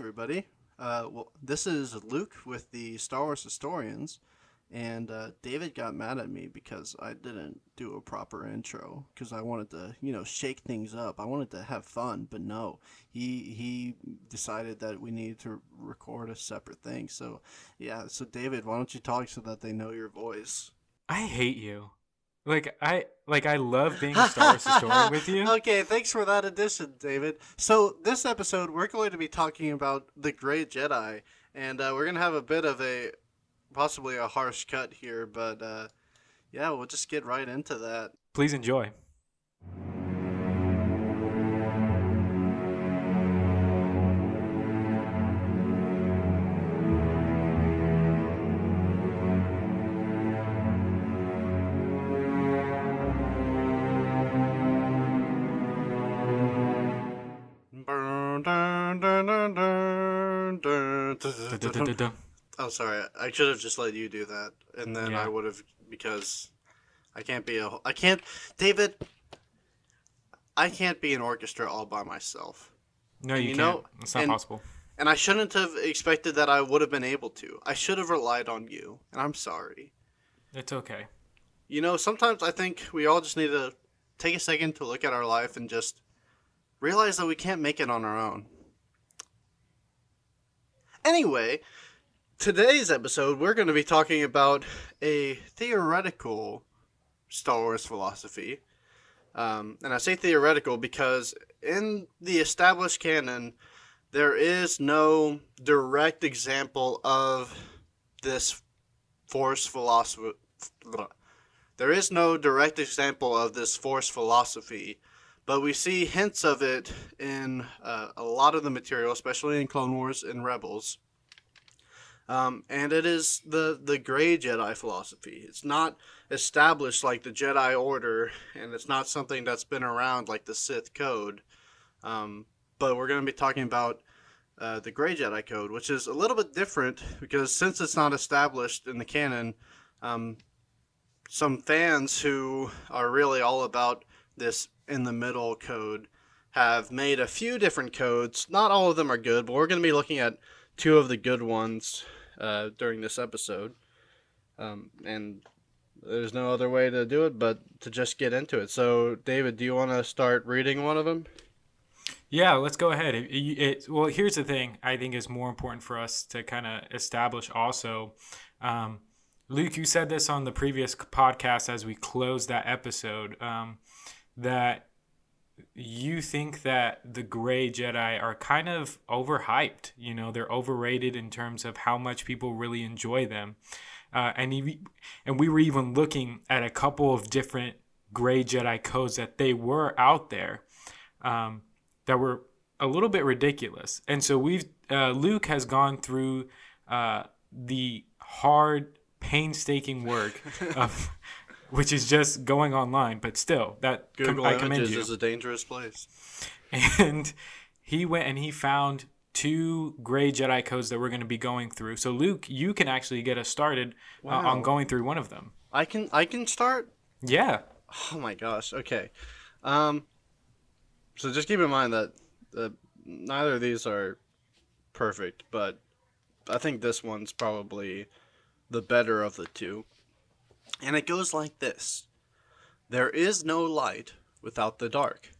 everybody. Uh, well, this is Luke with the Star Wars Historians, and uh, David got mad at me because I didn't do a proper intro because I wanted to, you know, shake things up. I wanted to have fun, but no, he he decided that we needed to record a separate thing. So, yeah. So, David, why don't you talk so that they know your voice? I hate you. Like I like I love being a Star Wars historian with you. Okay, thanks for that addition, David. So this episode, we're going to be talking about the Gray Jedi, and uh, we're gonna have a bit of a possibly a harsh cut here, but uh, yeah, we'll just get right into that. Please enjoy. Oh, sorry. I should have just let you do that, and then Yeah. I would have because I can't be a. I can't, David. I can't be an orchestra all by myself, No, you, You can't. know, it's not and- possible. and I shouldn't have expected that I would have been able to. I should have relied on you, and I'm sorry. It's okay. You know, sometimes I think we all just need to take a second to look at our life and just realize that we can't make it on our own. Anyway, today's episode, we're going to be talking about a theoretical Star Wars philosophy. Um, and I say theoretical because in the established canon, there is no direct example of this Force philosophy. There is no direct example of this Force philosophy, but we see hints of it in uh, a lot of the material, especially in Clone Wars and Rebels. Um, and it is the the Gray Jedi philosophy. It's not established like the Jedi Order, and it's not something that's been around like the Sith Code. Um, but we're going to be talking about uh, the Gray Jedi Code, which is a little bit different because since it's not established in the canon, um, some fans who are really all about this in the middle code have made a few different codes. Not all of them are good, but we're going to be looking at two of the good ones uh, during this episode. Um, and there's no other way to do it but to just get into it. So, David, do you want to start reading one of them? Yeah, let's go ahead. It, it, well, here's the thing. I think is more important for us to kind of establish also. Um, Luke, you said this on the previous podcast as we closed that episode um, that you think that the gray Jedi are kind of overhyped. You know, they're overrated in terms of how much people really enjoy them. Uh, and ev- and we were even looking at a couple of different gray Jedi codes that they were out there. Um, that were a little bit ridiculous. And so we've uh, Luke has gone through uh, the hard, painstaking work of which is just going online, but still that com- Google I commend Images you. is a dangerous place. And he went and he found two gray Jedi codes that we're going to be going through. So Luke, you can actually get us started uh, on going through one of them. I can I can start Yeah. Oh my gosh. Okay. Um. So just keep in mind that uh, neither of these are perfect, but I think this one's probably the better of the two. And it goes like this: There is no light without the dark.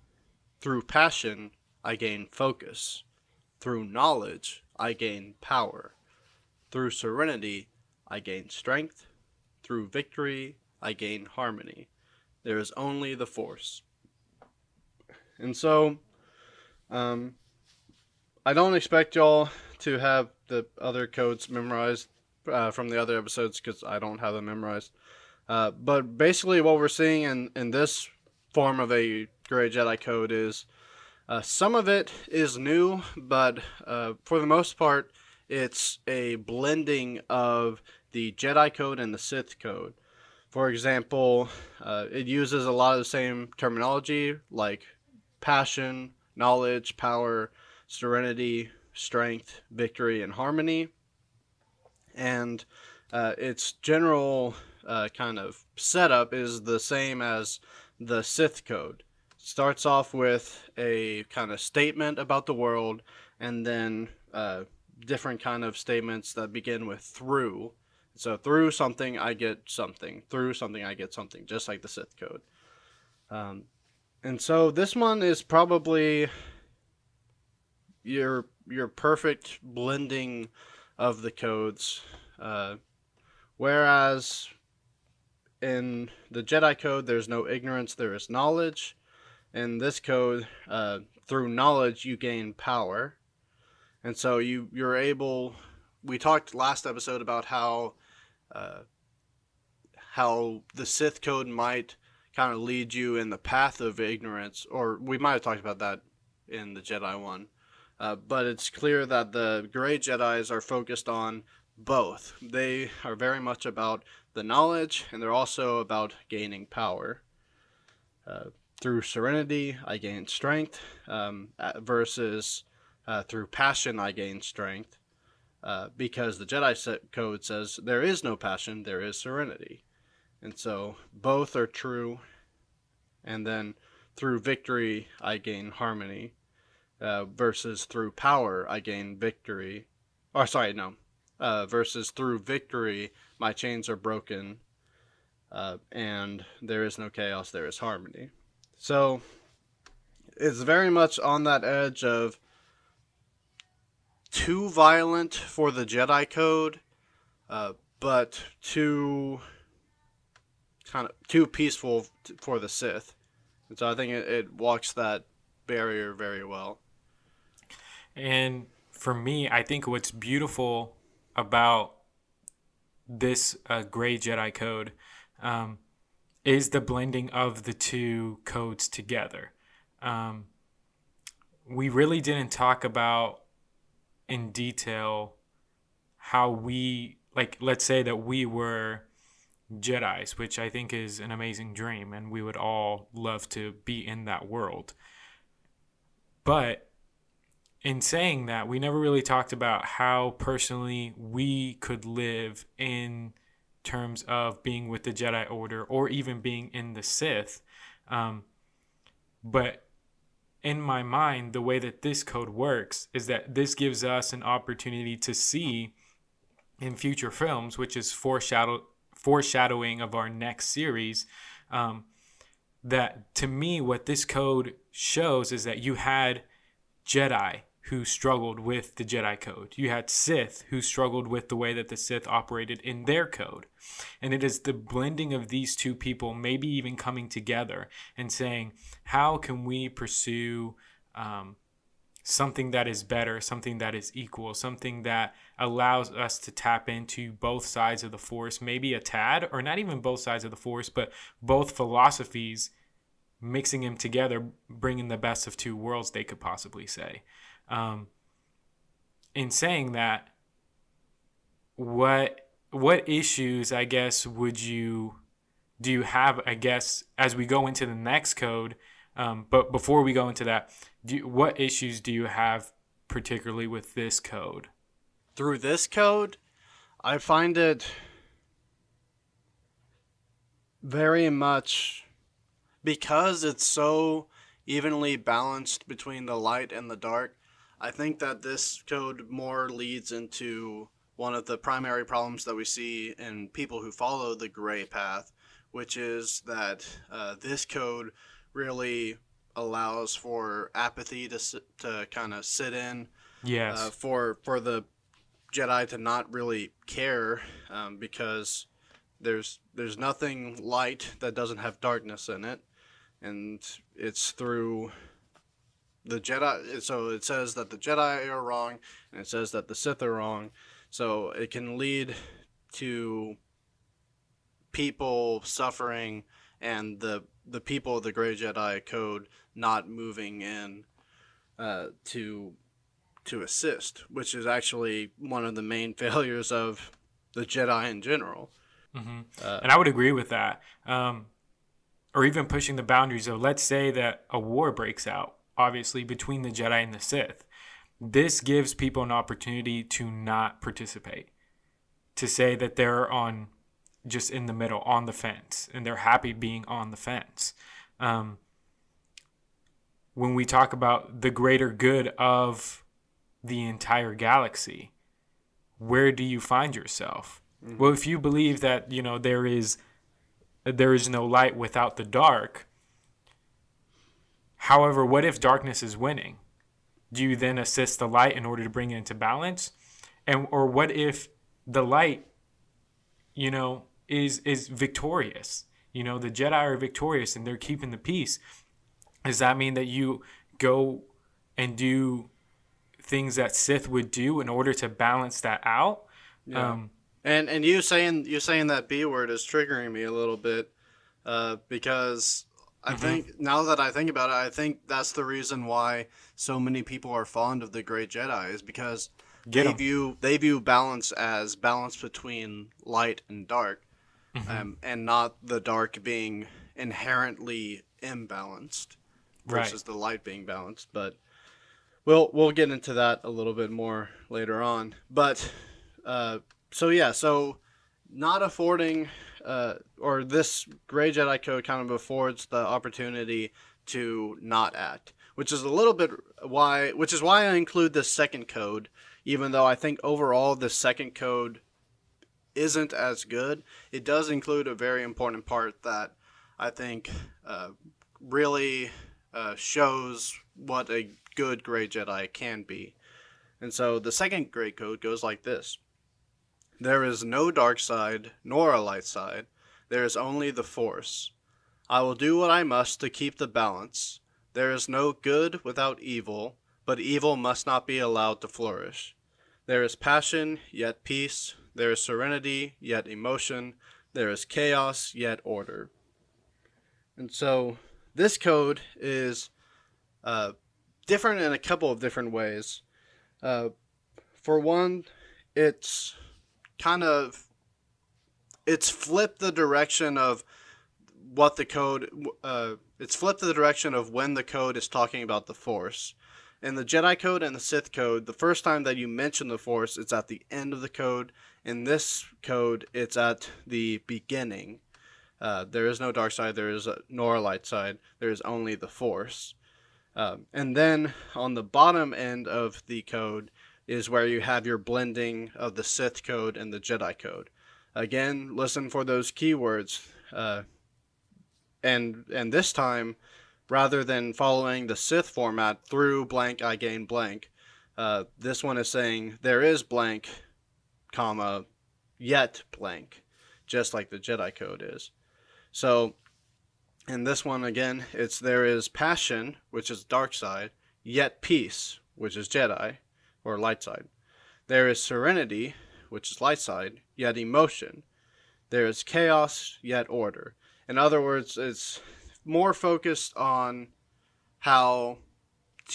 Through passion, I gain focus. Through knowledge, I gain power. Through serenity, I gain strength. Through victory, I gain harmony. There is only the force. And so, um, I don't expect y'all to have the other codes memorized uh, from the other episodes because I don't have them memorized. Uh, but basically, what we're seeing in, in this form of a Gray Jedi code is uh, some of it is new, but uh, for the most part, it's a blending of the Jedi code and the Sith code. For example, uh, it uses a lot of the same terminology like passion, knowledge, power, serenity, strength, victory, and harmony. And uh, its general uh, kind of setup is the same as the Sith code. Starts off with a kind of statement about the world and then uh, different kind of statements that begin with through. So through something, I get something. Through something, I get something, just like the Sith code. Um, and so this one is probably your your perfect blending of the codes. Uh, whereas in the Jedi code, there's no ignorance, there is knowledge. In this code, uh, through knowledge, you gain power. And so you, you're able. We talked last episode about how uh, how the Sith code might kind of lead you in the path of ignorance, or we might have talked about that in the Jedi one. Uh, but it's clear that the Gray Jedi's are focused on both. They are very much about the knowledge, and they're also about gaining power. Uh, through serenity, I gain strength, um, versus uh, through passion, I gain strength. Uh, because the Jedi code says there is no passion, there is serenity. And so both are true. And then through victory, I gain harmony. Uh, versus through power, I gain victory. Or, sorry, no. Uh, versus through victory, my chains are broken. Uh, and there is no chaos, there is harmony. So it's very much on that edge of too violent for the Jedi Code, uh, but too kind of too peaceful for the Sith. And so I think it, it walks that barrier very well. And for me, I think what's beautiful about this uh, gray Jedi code um, is the blending of the two codes together. Um, we really didn't talk about in detail how we, like, let's say that we were Jedi's, which I think is an amazing dream, and we would all love to be in that world. But in saying that, we never really talked about how personally we could live in terms of being with the Jedi Order or even being in the Sith. Um, but in my mind, the way that this code works is that this gives us an opportunity to see in future films, which is foreshadow foreshadowing of our next series. Um, that to me, what this code shows is that you had Jedi who struggled with the Jedi code. You had Sith who struggled with the way that the Sith operated in their code. And it is the blending of these two people, maybe even coming together and saying, how can we pursue um, something that is better, something that is equal, something that allows us to tap into both sides of the force, maybe a tad, or not even both sides of the force, but both philosophies, mixing them together, bringing the best of two worlds, they could possibly say. Um, in saying that, what what issues I guess would you do you have? I guess as we go into the next code, um, but before we go into that, do what issues do you have particularly with this code? Through this code, I find it very much because it's so evenly balanced between the light and the dark I think that this code more leads into one of the primary problems that we see in people who follow the gray path, which is that uh, this code really allows for apathy to to kind of sit in. Yes. Uh, for for the Jedi to not really care um, because there's there's nothing light that doesn't have darkness in it, and it's through the Jedi. So it says that the Jedi are wrong, and it says that the Sith are wrong. So it can lead to people suffering and the the people of the Gray Jedi Code not moving in uh, to to assist, which is actually one of the main failures of the Jedi in general. Mm-hmm. Uh, and I would agree with that. Um, or even pushing the boundaries of, let's say that a war breaks out obviously, between the Jedi and the Sith. This gives people an opportunity to not participate, to say that they're on just in the middle, on the fence, and they're happy being on the fence. Um, when we talk about the greater good of the entire galaxy, where do you find yourself? Mm-hmm. Well, if you believe that, you know, there is there is no light without the dark, however, what if darkness is winning? Do you then assist the light in order to bring it into balance? And or what if the light, you know, is is victorious? You know, the Jedi are victorious and they're keeping the peace. Does that mean that you go and do things that Sith would do in order to balance that out? Yeah. Um, and and you saying you saying that B word is triggering me a little bit uh, because I mm-hmm. think now that I think about it, I think that's the reason why so many people are fond of the Gray Jedi is because Get they em. view they view balance as balance between light and dark, mm-hmm. um, and not the dark being inherently imbalanced versus right. the light being balanced. But we'll we'll get into that a little bit more later on. But uh, so yeah, so not affording uh, or this Gray Jedi Code kind of affords the opportunity to not act, which is a little bit why, which is why I include this second code, even though I think overall the second code isn't as good. It does include a very important part that I think uh, really uh, shows what a good Gray Jedi can be. And so the second Gray Code goes like this There is no dark side nor a light side, there is only the Force. I will do what I must to keep the balance. There is no good without evil, but evil must not be allowed to flourish. There is passion, yet peace. There is serenity, yet emotion. There is chaos, yet order. And so this code is uh, different in a couple of different ways. Uh, for one, it's kind of it's flipped the direction of what the code uh, it's flipped the direction of when the code is talking about the force. In the jedi code and the sith code the first time that you mention the force it's at the end of the code. In this code it's at the beginning. Uh, there is no dark side there is a, nor a light side there is only the force. Um, and then on the bottom end of the code is where you have your blending of the Sith code and the Jedi code. Again, listen for those keywords. Uh, and and this time, rather than following the Sith format through blank I gain blank, uh, this one is saying there is blank, comma, yet blank, just like the Jedi code is. So in this one again, it's there is passion, which is dark side, yet peace, which is Jedi or light side. There is serenity, which is light side, yet emotion. There is chaos, yet order. In other words, it's more focused on how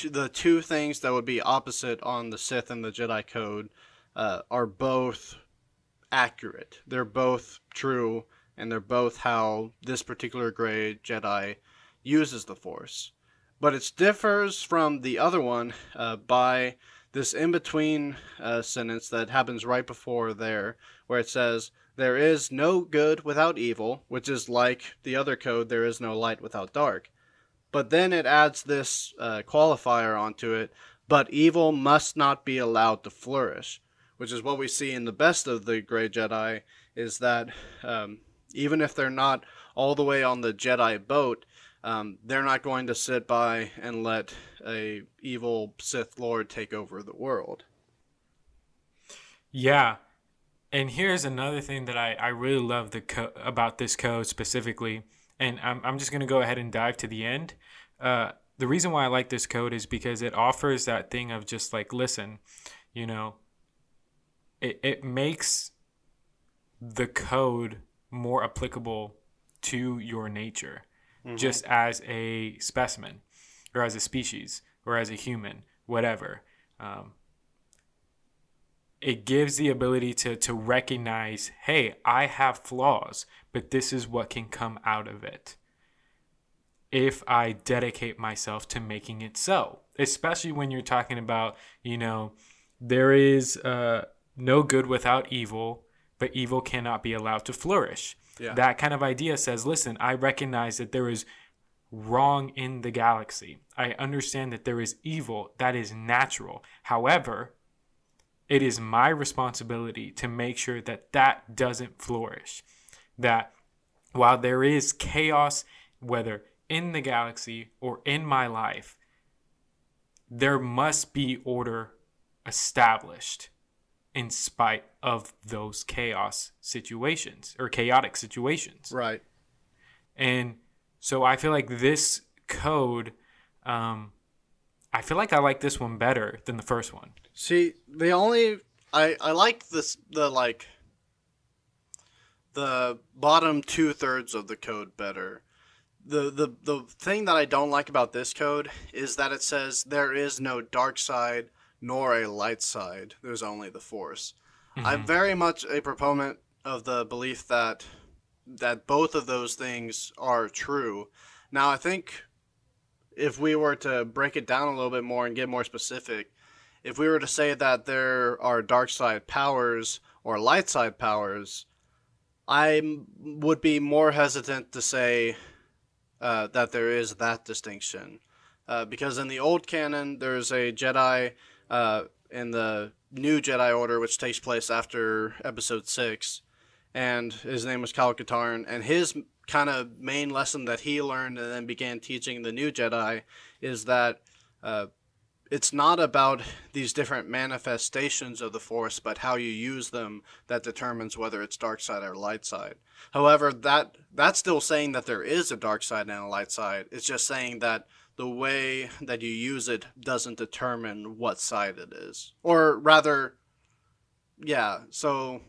the two things that would be opposite on the Sith and the Jedi code uh, are both accurate. They're both true and they're both how this particular gray Jedi uses the Force. But it differs from the other one uh, by this in between uh, sentence that happens right before there, where it says, There is no good without evil, which is like the other code, There is no light without dark. But then it adds this uh, qualifier onto it, but evil must not be allowed to flourish, which is what we see in the best of the Grey Jedi, is that um, even if they're not all the way on the Jedi boat, um, they're not going to sit by and let a evil Sith Lord take over the world. Yeah, and here's another thing that I, I really love the co- about this code specifically, and I'm I'm just gonna go ahead and dive to the end. Uh, the reason why I like this code is because it offers that thing of just like listen, you know. It it makes the code more applicable to your nature mm-hmm. just as a specimen or as a species or as a human, whatever. Um, it gives the ability to, to recognize hey, I have flaws, but this is what can come out of it if I dedicate myself to making it so. Especially when you're talking about, you know, there is uh, no good without evil, but evil cannot be allowed to flourish. Yeah. That kind of idea says, listen, I recognize that there is wrong in the galaxy. I understand that there is evil that is natural. However, it is my responsibility to make sure that that doesn't flourish. That while there is chaos, whether in the galaxy or in my life, there must be order established in spite of those chaos situations or chaotic situations. Right. And so I feel like this code, um, I feel like I like this one better than the first one. See, the only I I like this the like the bottom two thirds of the code better. The, the the thing that I don't like about this code is that it says there is no dark side nor a light side. There's only the force. I'm very much a proponent of the belief that that both of those things are true. Now, I think if we were to break it down a little bit more and get more specific, if we were to say that there are dark side powers or light side powers, I would be more hesitant to say uh, that there is that distinction. Uh, because in the old canon, there's a Jedi uh, in the new Jedi Order, which takes place after Episode 6, and his name was Kyle Katarn, and his kind of main lesson that he learned and then began teaching the new Jedi is that uh, it's not about these different manifestations of the Force, but how you use them that determines whether it's dark side or light side. However, that that's still saying that there is a dark side and a light side. It's just saying that the way that you use it doesn't determine what side it is, or rather, yeah. So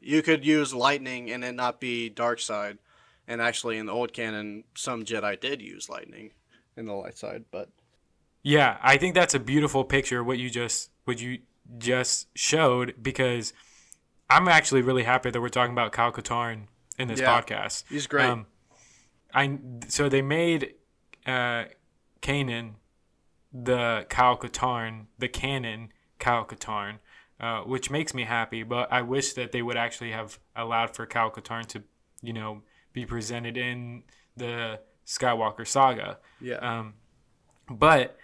you could use lightning and it not be dark side, and actually in the old canon, some Jedi did use lightning in the light side, but. Yeah, I think that's a beautiful picture what you just what you just showed because I'm actually really happy that we're talking about Kyle Katarn in this Yeah, podcast. He's great. Um, I so they made uh, Kanan the Kyle Katarn, the canon Kyle Katarn, uh, which makes me happy. But I wish that they would actually have allowed for Kyle Katarn to, you know, be presented in the Skywalker saga. yeah. Um, but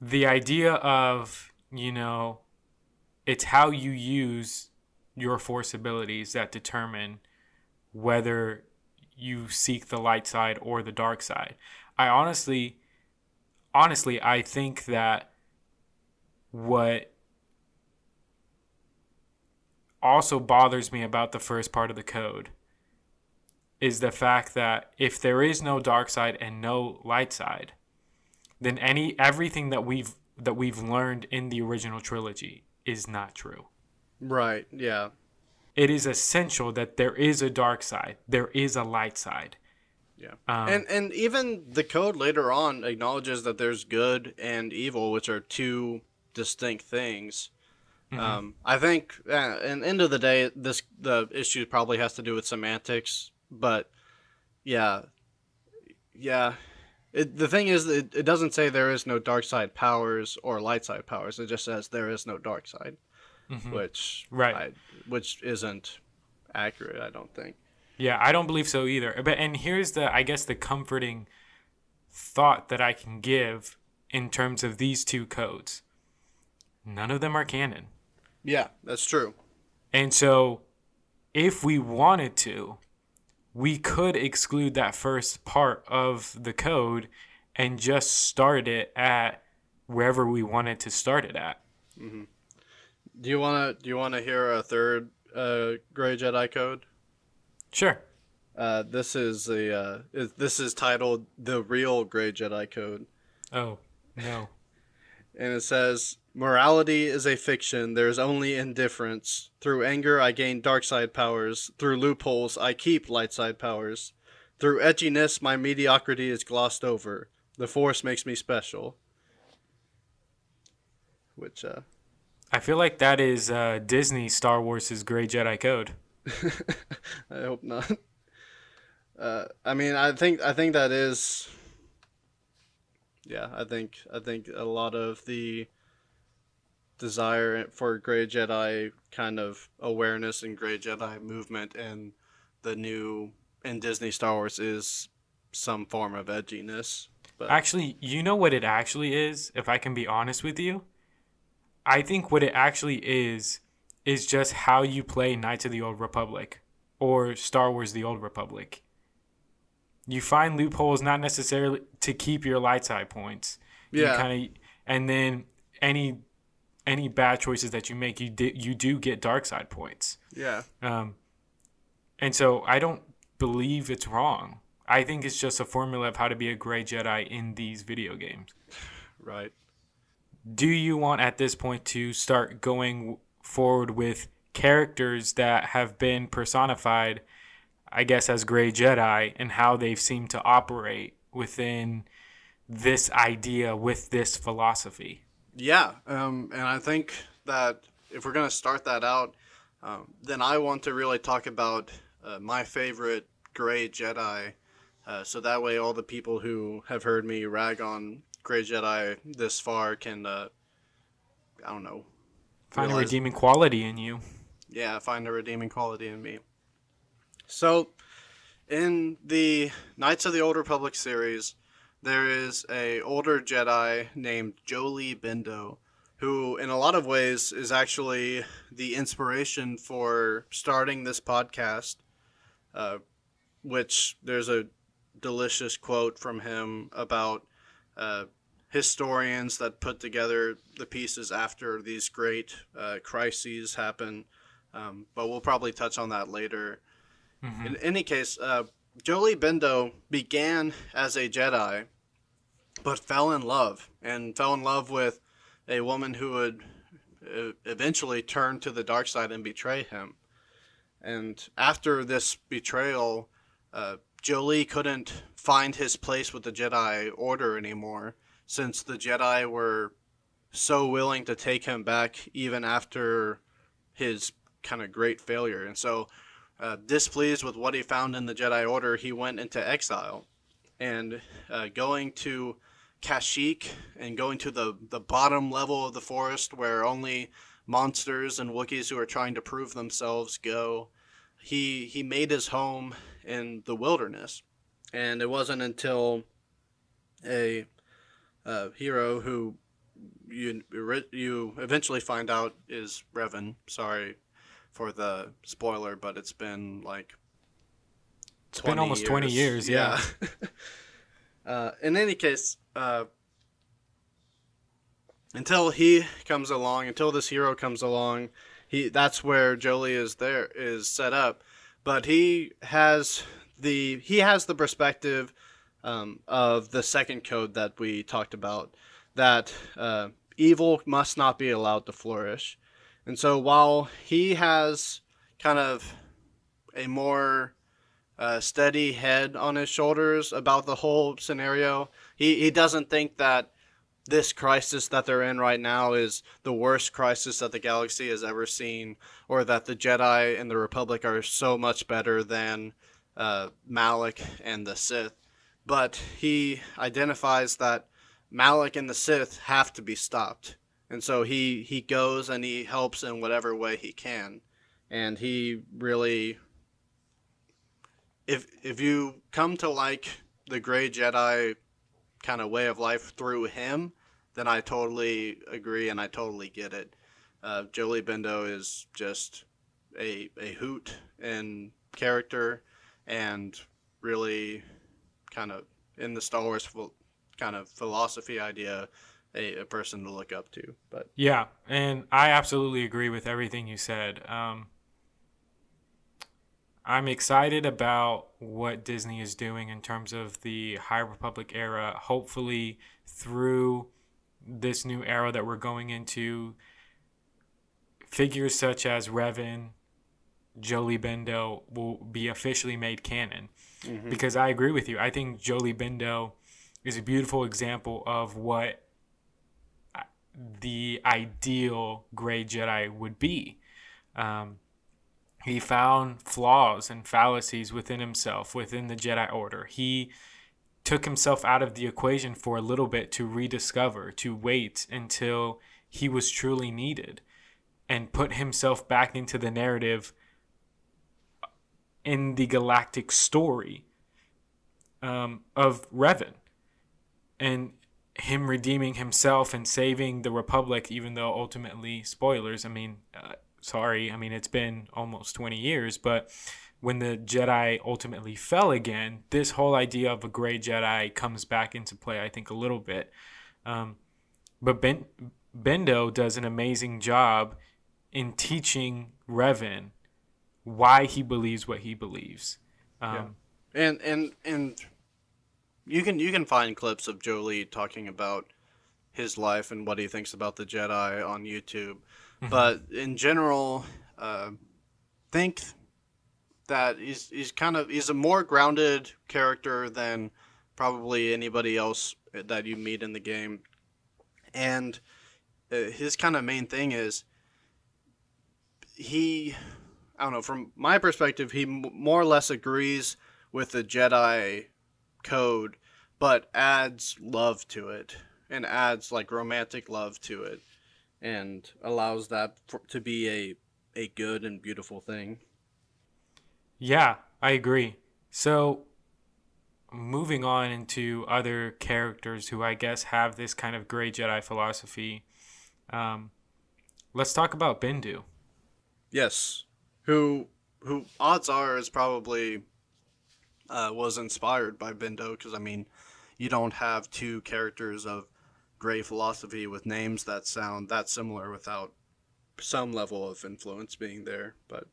the idea of, you know, it's how you use your force abilities that determine whether you seek the light side or the dark side. I honestly, honestly, I think that what also bothers me about the first part of the code is the fact that if there is no dark side and no light side, then any everything that we've that we've learned in the original trilogy is not true. right. Yeah. It is essential that there is a dark side, there is a light side. Yeah. Um, and and even the code later on acknowledges that there's good and evil, which are two distinct things. Mm-hmm. Um, I think, uh, and end of the day, this the issue probably has to do with semantics, but yeah, yeah. It, the thing is, it, it doesn't say there is no dark side powers or light side powers. It just says there is no dark side, Mhm. which Right. I, which isn't accurate. I don't think. Yeah, I don't believe so either. But and here's the I guess the comforting thought that I can give in terms of these two codes. None of them are canon. Yeah, that's true. And so if we wanted to, we could exclude that first part of the code and just start it at wherever we wanted to start it at. Do you wanna do you wanna hear a third uh, Gray Jedi code? Sure. Uh, this is the uh, is, this is titled the real Gray Jedi code, Oh, no. and it says morality is a fiction. There is only indifference. Through anger, I gain dark side powers. Through loopholes, I keep light side powers. Through edginess, my mediocrity is glossed over. The Force makes me special. Which uh, I feel like that is uh, Disney Star Wars' Gray Jedi Code. I hope not. Uh, I mean, I think I think that is. Yeah, I think I think a lot of the desire for Gray Jedi kind of awareness and Gray Jedi movement and the new in Disney Star Wars is some form of edginess. But Actually, you know what it actually is, if I can be honest with you? I think what it actually is is just how you play Knights of the Old Republic or Star Wars The Old Republic. You find loopholes not necessarily to keep your light side points. Yeah. Kind of and then any any bad choices that you make, you di- you do get dark side points. yeah, Um, and so I don't believe it's wrong. I think it's just a formula of how to be a gray Jedi in these video games. right. Do you want at this point to start going forward with characters that have been personified, I guess, as gray Jedi and how they've seemed to operate within this idea with this philosophy? Yeah, um, and I think that if we're gonna start that out, um, then I want to really talk about uh, my favorite Gray Jedi, uh, so that way all the people who have heard me rag on Gray Jedi this far can, uh, I don't know, Find a redeeming quality in you. yeah, find a redeeming quality in me. So, in the Knights of the Old Republic series, there is a older Jedi named Jolee Bindo, who, in a lot of ways, is actually the inspiration for starting this podcast. Uh, which there's a delicious quote from him about uh, historians that put together the pieces after these great uh, crises happen. Um, but we'll probably touch on that later. Mhm. In any case, uh, Jolee Bindo began as a Jedi, but fell in love and fell in love with a woman who would uh, eventually turn to the dark side and betray him. And after this betrayal, uh, Jolee couldn't find his place with the Jedi Order anymore, since the Jedi were so willing to take him back even after his kind of great failure. And so, uh, displeased with what he found in the Jedi Order, he went into exile. And uh, going to Kashyyyk and going to the, the bottom level of the forest where only monsters and Wookiees who are trying to prove themselves go, he, he made his home in the wilderness. And it wasn't until a uh, hero who you you eventually find out is Revan. Sorry for the spoiler, but it's been like It's been almost 20 years, yeah. uh, in any case, uh, until he comes along, until this hero comes along, he that's where Jolee is there is set up. But he has the he has the perspective um, of the second code that we talked about that uh, evil must not be allowed to flourish. And so while he has kind of a more uh, steady head on his shoulders about the whole scenario, he, he doesn't think that this crisis that they're in right now is the worst crisis that the galaxy has ever seen, or that the Jedi and the Republic are so much better than uh, Malak and the Sith. But he identifies that Malak and the Sith have to be stopped. And so he, he goes and he helps in whatever way he can. And he really if if you come to like the gray Jedi kind of way of life through him, then I totally agree and I totally get it. Uh, Jolee Bindo is just a a hoot in character and really kind of in the Star Wars kind of philosophy idea a, a person to look up to. But Yeah, and I absolutely agree with everything you said. Um, I'm excited about what Disney is doing in terms of the High Republic era. Hopefully, through this new era that we're going into, figures such as Revan, Jolee Bendo will be officially made canon. Because I agree with you. I think Jolee Bendo is a beautiful example of what the ideal gray Jedi would be. Um, he found flaws and fallacies within himself, within the Jedi Order. He took himself out of the equation for a little bit to rediscover, to wait until he was truly needed, and put himself back into the narrative in the galactic story. um, of Revan and him redeeming himself and saving the Republic, even though ultimately, spoilers, I mean, uh, sorry, I mean, it's been almost 20 years, but when the Jedi ultimately fell again, this whole idea of a gray Jedi comes back into play, I think, a little bit. Um, but ben, Bendo does an amazing job in teaching Revan why he believes what he believes. Um, yeah. And and and you can you can find clips of Jolee talking about his life and what he thinks about the Jedi on YouTube. Mm-hmm. But in general, uh, think that he's he's kind of he's a more grounded character than probably anybody else that you meet in the game, and uh, his kind of main thing is he I don't know from my perspective he m- more or less agrees with the Jedi code, but adds love to it and adds like romantic love to it, and allows that for, to be a a good and beautiful thing. Yeah, I agree. So, moving on into other characters who I guess have this kind of gray Jedi philosophy, um, let's talk about Bendu. Yes, who who odds are is probably uh, was inspired by Bendo because I mean, you don't have two characters of gray philosophy with names that sound that similar without some level of influence being there. But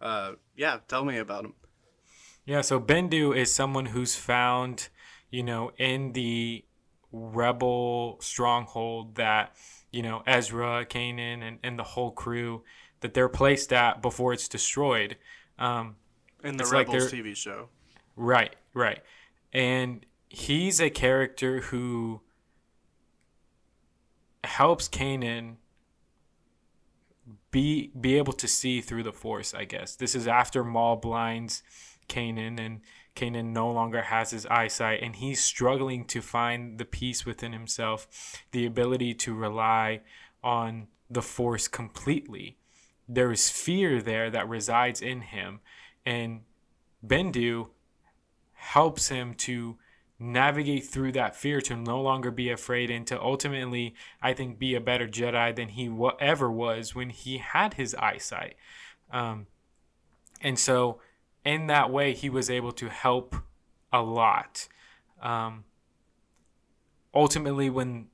uh, yeah, tell me about him. Yeah, so Bendu is someone who's found, you know, in the rebel stronghold that, you know, Ezra, Kanan, and, and the whole crew that they're placed at before it's destroyed. Um, in the Rebels like TV show. Right, right. And he's a character who helps Kanan be be able to see through the force, I guess. This is after Maul blinds Kanan and Kanan no longer has his eyesight and he's struggling to find the peace within himself, the ability to rely on the force completely. There is fear there that resides in him. And Bendu helps him to navigate through that fear to no longer be afraid and to ultimately i think be a better jedi than he ever was when he had his eyesight. Um, and so in that way he was able to help a lot. Um, ultimately when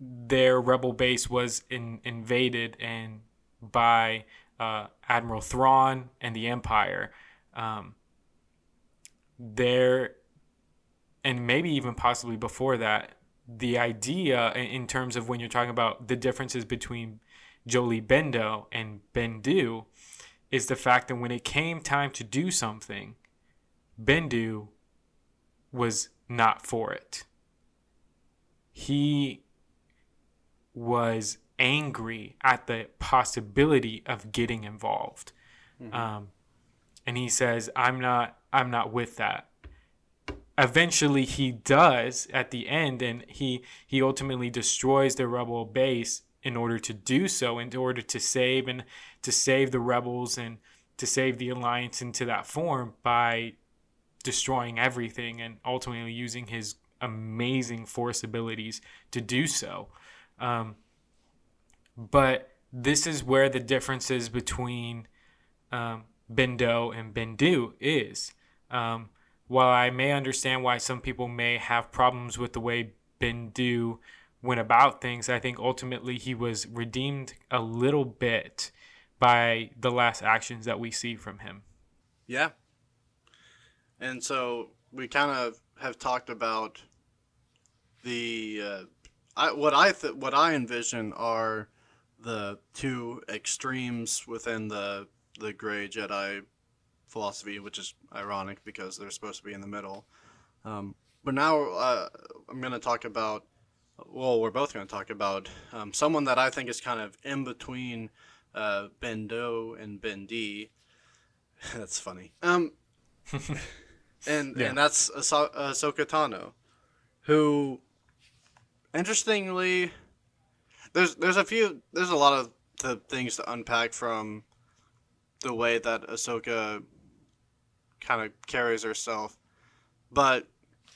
their rebel base was in, invaded and by uh, admiral thrawn and the empire um, there and maybe even possibly before that, the idea in terms of when you're talking about the differences between Jolee Bendo and Bendu is the fact that when it came time to do something, Bendu was not for it. He was angry at the possibility of getting involved. Mm-hmm. Um, and he says, I'm not I'm not with that eventually he does at the end and he he ultimately destroys the rebel base in order to do so in order to save and to save the rebels and to save the alliance into that form by destroying everything and ultimately using his amazing force abilities to do so um, but this is where the differences between um, Bendo and Bendu is um, while I may understand why some people may have problems with the way Bendu went about things, I think ultimately he was redeemed a little bit by the last actions that we see from him. Yeah. And so we kind of have talked about the uh, I, what I th- what I envision are the two extremes within the the gray Jedi philosophy, which is ironic because they're supposed to be in the middle. Um, but now uh, I'm going to talk about, well, we're both going to talk about um, someone that I think is kind of in between uh, Bendo and Bendi. that's funny. Um, and yeah. and that's ah- Ahsoka Tano, who, interestingly, there's there's a few there's a lot of the things to unpack from the way that Ahsoka kind of carries herself. But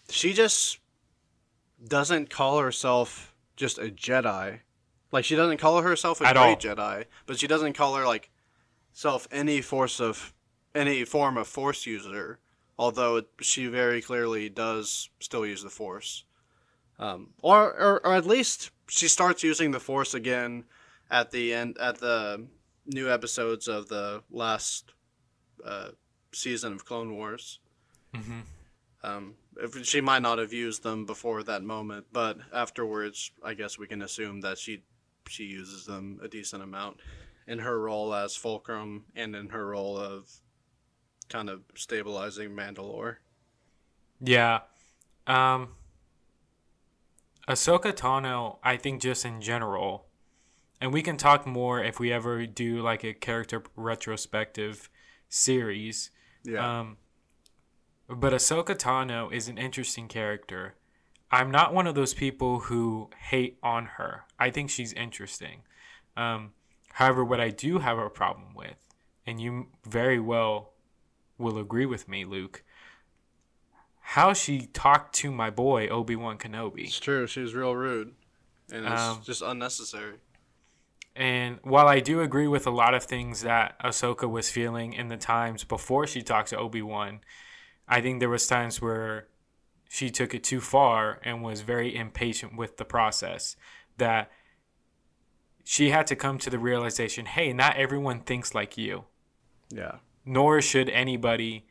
she just doesn't call herself just a Jedi. Like she doesn't call herself a At great all. Jedi, but she doesn't call her like self any force of any form of force user. Although it, she very clearly does still use the force, um, or, or or at least she starts using the force again at the end at the new episodes of the last uh, season of Clone Wars. hmm Um, if she might not have used them before that moment, but afterwards, I guess we can assume that she she uses them a decent amount in her role as Fulcrum and in her role of kind of stabilizing Mandalore. Yeah. Um Ahsoka Tano, I think just in general, and we can talk more if we ever do like a character retrospective series. Yeah, Um but Ahsoka Tano is an interesting character. I'm not one of those people who hate on her. I think she's interesting. Um, however, what I do have a problem with, and you very well will agree with me, Luke, how she talked to my boy Obi Wan Kenobi. it's true. She was real rude, and it's Um, just unnecessary. And while I do agree with a lot of things that Ahsoka was feeling in the times before she talked to Obi Wan, I think there was times where she took it too far and was very impatient with the process. That she had to come to the realization, hey, not everyone thinks like you. Yeah, Nor should anybody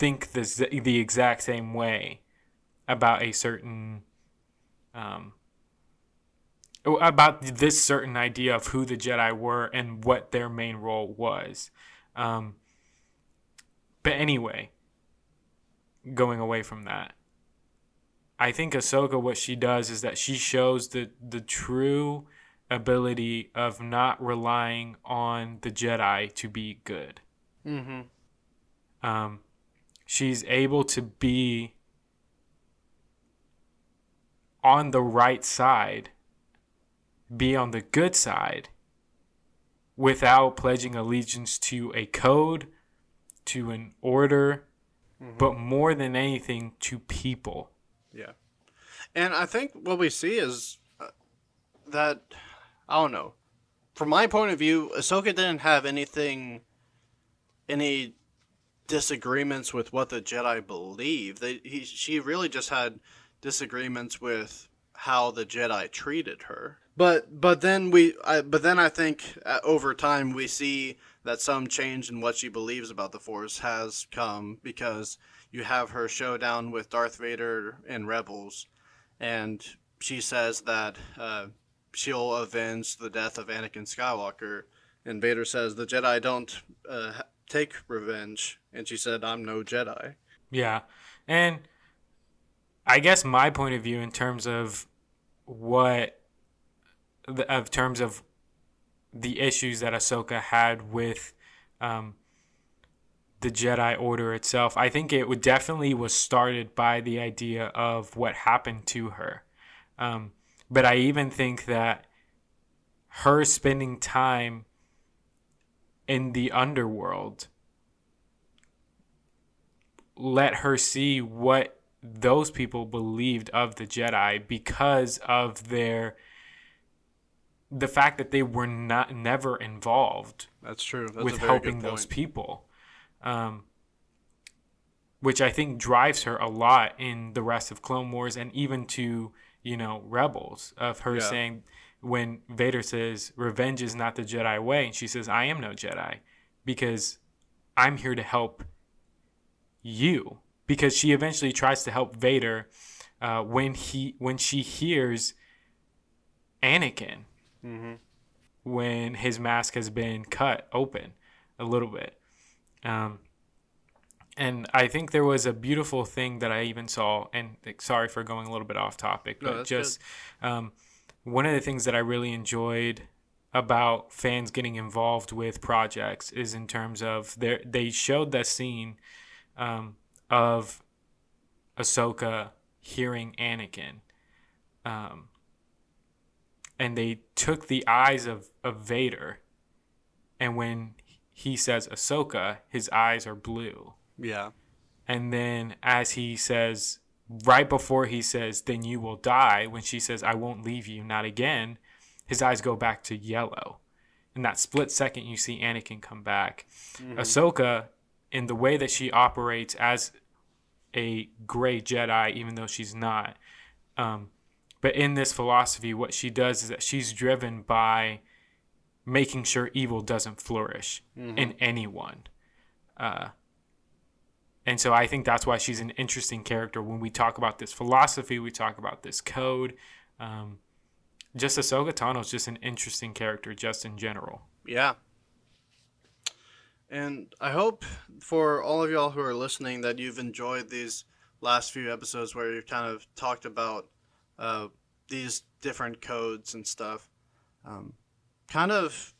think the the exact same way about a certain um, about this certain idea of who the Jedi were and what their main role was. Um, but anyway, going away from that, I think Ahsoka, what she does is that she shows the the true ability of not relying on the Jedi to be good. mm-hmm. Um, she's able to be on the right side, be on the good side, without pledging allegiance to a code, to an order, but more than anything, to people. Yeah. And I think what we see is uh, that, I don't know. From my point of view, Ahsoka didn't have anything, any disagreements with what the Jedi believe. They, he, she really just had disagreements with how the Jedi treated her. But but then we I, but then I think uh, over time we see that some change in what she believes about the Force has come because you have her showdown with Darth Vader in Rebels, and she says that uh, she'll avenge the death of Anakin Skywalker, and Vader says the Jedi don't uh, take revenge, and she said I'm no Jedi. Yeah. And I guess my point of view in terms of what the, of terms of the issues that Ahsoka had with um, the Jedi Order itself, I think it would definitely was started by the idea of what happened to her. Um, but I even think that her spending time in the underworld let her see what those people believed of the Jedi because of their the fact that they were not never involved That's true. That's with helping those people, um, which I think drives her a lot in the rest of Clone Wars and even to you know Rebels of her Yeah. saying when Vader says revenge is not the Jedi way, and she says I am no Jedi because I'm here to help you. Because she eventually tries to help Vader uh, when he when she hears Anakin hmm when his mask has been cut open a little bit. Um, and I think there was a beautiful thing that I even saw, and like, sorry for going a little bit off topic, but that's just um, one of the things that I really enjoyed about fans getting involved with projects is in terms of their they showed that scene um, of Ahsoka hearing Anakin. Um, and they took the eyes of, of Vader, and when he says Ahsoka, his eyes are blue. Yeah. and then as he says right before he says then you will die when she says I won't leave you not again his eyes go back to yellow. In that split second you see Anakin come back. Ahsoka in the way that she operates as a gray Jedi even though she's not um, but in this philosophy what she does is that she's driven by making sure evil doesn't flourish in anyone. Uh, and so I think that's why she's an interesting character when we talk about this philosophy, we talk about this code. Um, just Ahsoka Tano is just an interesting character, just in general. Yeah. And I hope for all of y'all who are listening that you've enjoyed these last few episodes where you've kind of talked about uh, these different codes and stuff. Um, kind of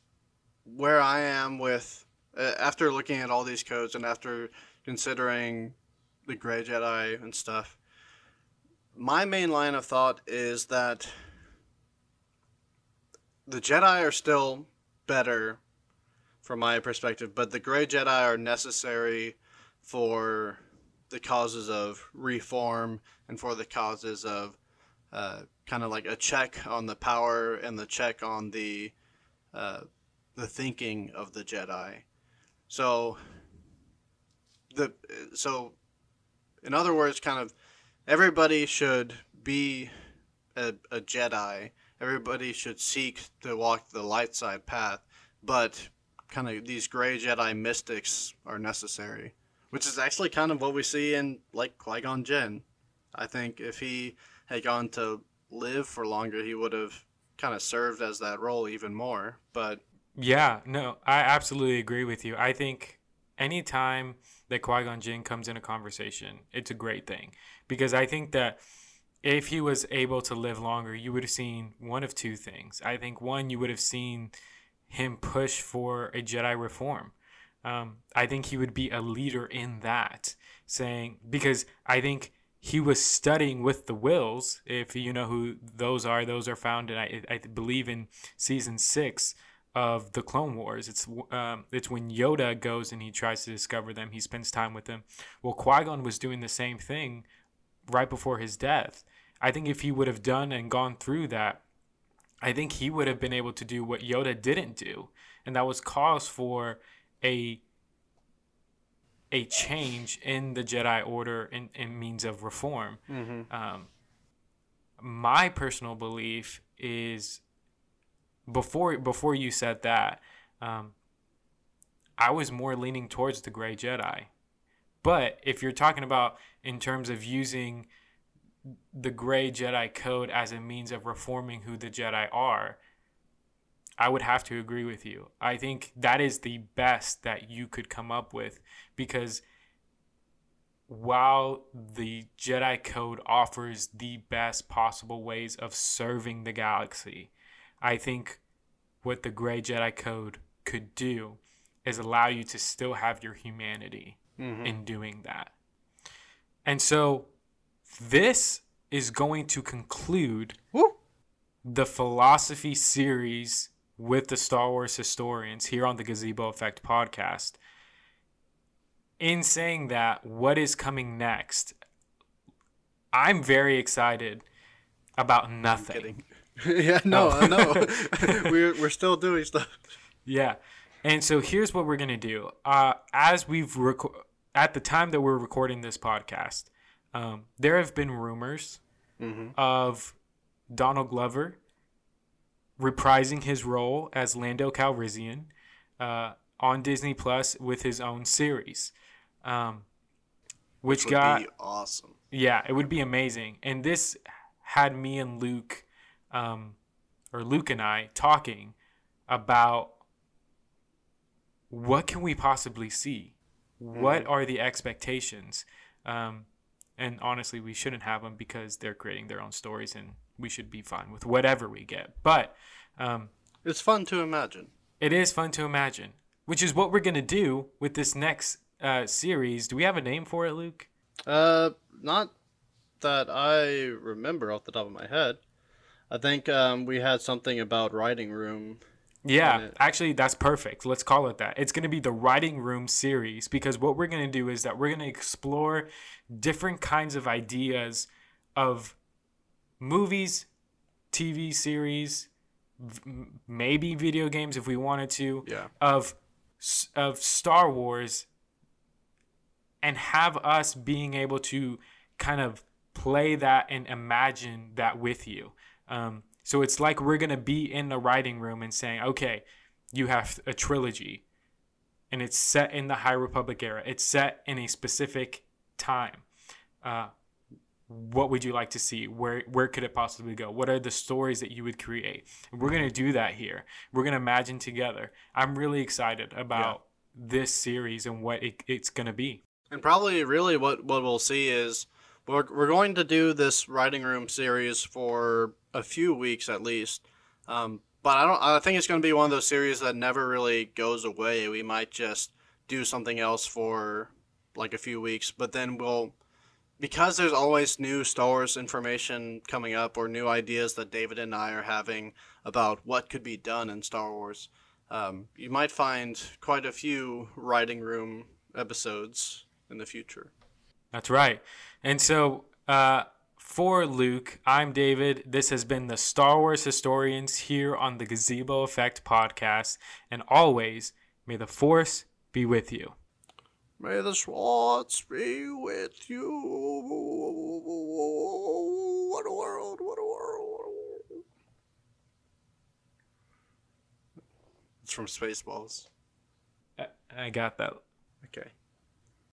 where I am with, uh, after looking at all these codes and after considering the Grey Jedi and stuff, my main line of thought is that the Jedi are still better from my perspective, but the Grey Jedi are necessary for the causes of reform and for the causes of uh, kind of like a check on the power and the check on the uh, the thinking of the Jedi. So the so in other words, kind of everybody should be a, a Jedi. Everybody should seek to walk the light side path, but kind of these gray Jedi mystics are necessary, which is actually kind of what we see in like Qui Gon Jinn. I think if he had gone to live for longer, he would have kind of served as that role even more. But Yeah, no, I absolutely agree with you. I think anytime that Qui Gon Jinn comes in a conversation, it's a great thing because I think that if he was able to live longer, you would have seen one of two things. I think one, you would have seen him push for a Jedi reform. Um, I think he would be a leader in that, saying because I think he was studying with the Whills. If you know who those are, those are found in I, I believe in season six of the Clone Wars. It's um, it's when Yoda goes and he tries to discover them. He spends time with them. Well, Qui Gon was doing the same thing right before his death. I think if he would have done and gone through that, I think he would have been able to do what Yoda didn't do, and that was cause for a a change in the Jedi Order in, in means of reform. Um, my personal belief is before before you said that, um, I was more leaning towards the Gray Jedi. But if you're talking about in terms of using the Gray Jedi Code as a means of reforming who the Jedi are, I would have to agree with you. I think that is the best that you could come up with because while the Jedi Code offers the best possible ways of serving the galaxy, I think what the Gray Jedi Code could do is allow you to still have your humanity mm-hmm. in doing that. And so this is going to conclude Woo! the philosophy series with the Star Wars historians here on the Gazebo Effect podcast. In saying that, what is coming next? I'm very excited about nothing. yeah, no, I know. we're we're still doing stuff. Yeah. And so here's what we're going to do. Uh, as we've reco- at the time that we're recording this podcast, um, there have been rumors of Donald Glover reprising his role as Lando Calrissian uh, on Disney Plus with his own series, um, which, Would got be awesome. yeah, it would be amazing. And this had me and Luke, um, or Luke and I, talking about what can we possibly see? What are the expectations? Um, and honestly, we shouldn't have them because they're creating their own stories, and we should be fine with whatever we get. But um, It's fun to imagine. it is fun to imagine, which is what we're gonna do with this next uh, series. Do we have a name for it, Luke? Uh, not that I remember off the top of my head. I think um, we had something about writing room Yeah, actually, that's perfect. Let's call it that. It's going to be the writing room series because what we're going to do is that we're going to explore different kinds of ideas of movies, TV series, v- m- maybe video games if we wanted to, Yeah. of of Star Wars and have us being able to kind of play that and imagine that with you. Um, so it's like we're going to be in the writing room and saying, okay, you have a trilogy and it's set in the High Republic era, it's set in a specific time. Uh, what would you like to see? Where where could it possibly go? What are the stories that you would create? We're gonna do that here. We're gonna imagine together. I'm really excited about this series and what it, it's gonna be. And probably really what, what we'll see is we're, we're going to do this writing room series for a few weeks at least. Um, but I don't I think it's going to be one of those series that never really goes away. We might just do something else for like a few weeks, but then we'll because there's always new Star Wars information coming up or new ideas that David and I are having about what could be done in Star Wars. Um, you might find quite a few writing room episodes in the future. That's right. And so, uh, for Luke, I'm David. This has been the Star Wars Historians here on the Gazebo Effect podcast. And always, may the Force be with you. May the Schwartz be with you. What a world, what a world, what a world. It's from Spaceballs. I- I got that. Okay.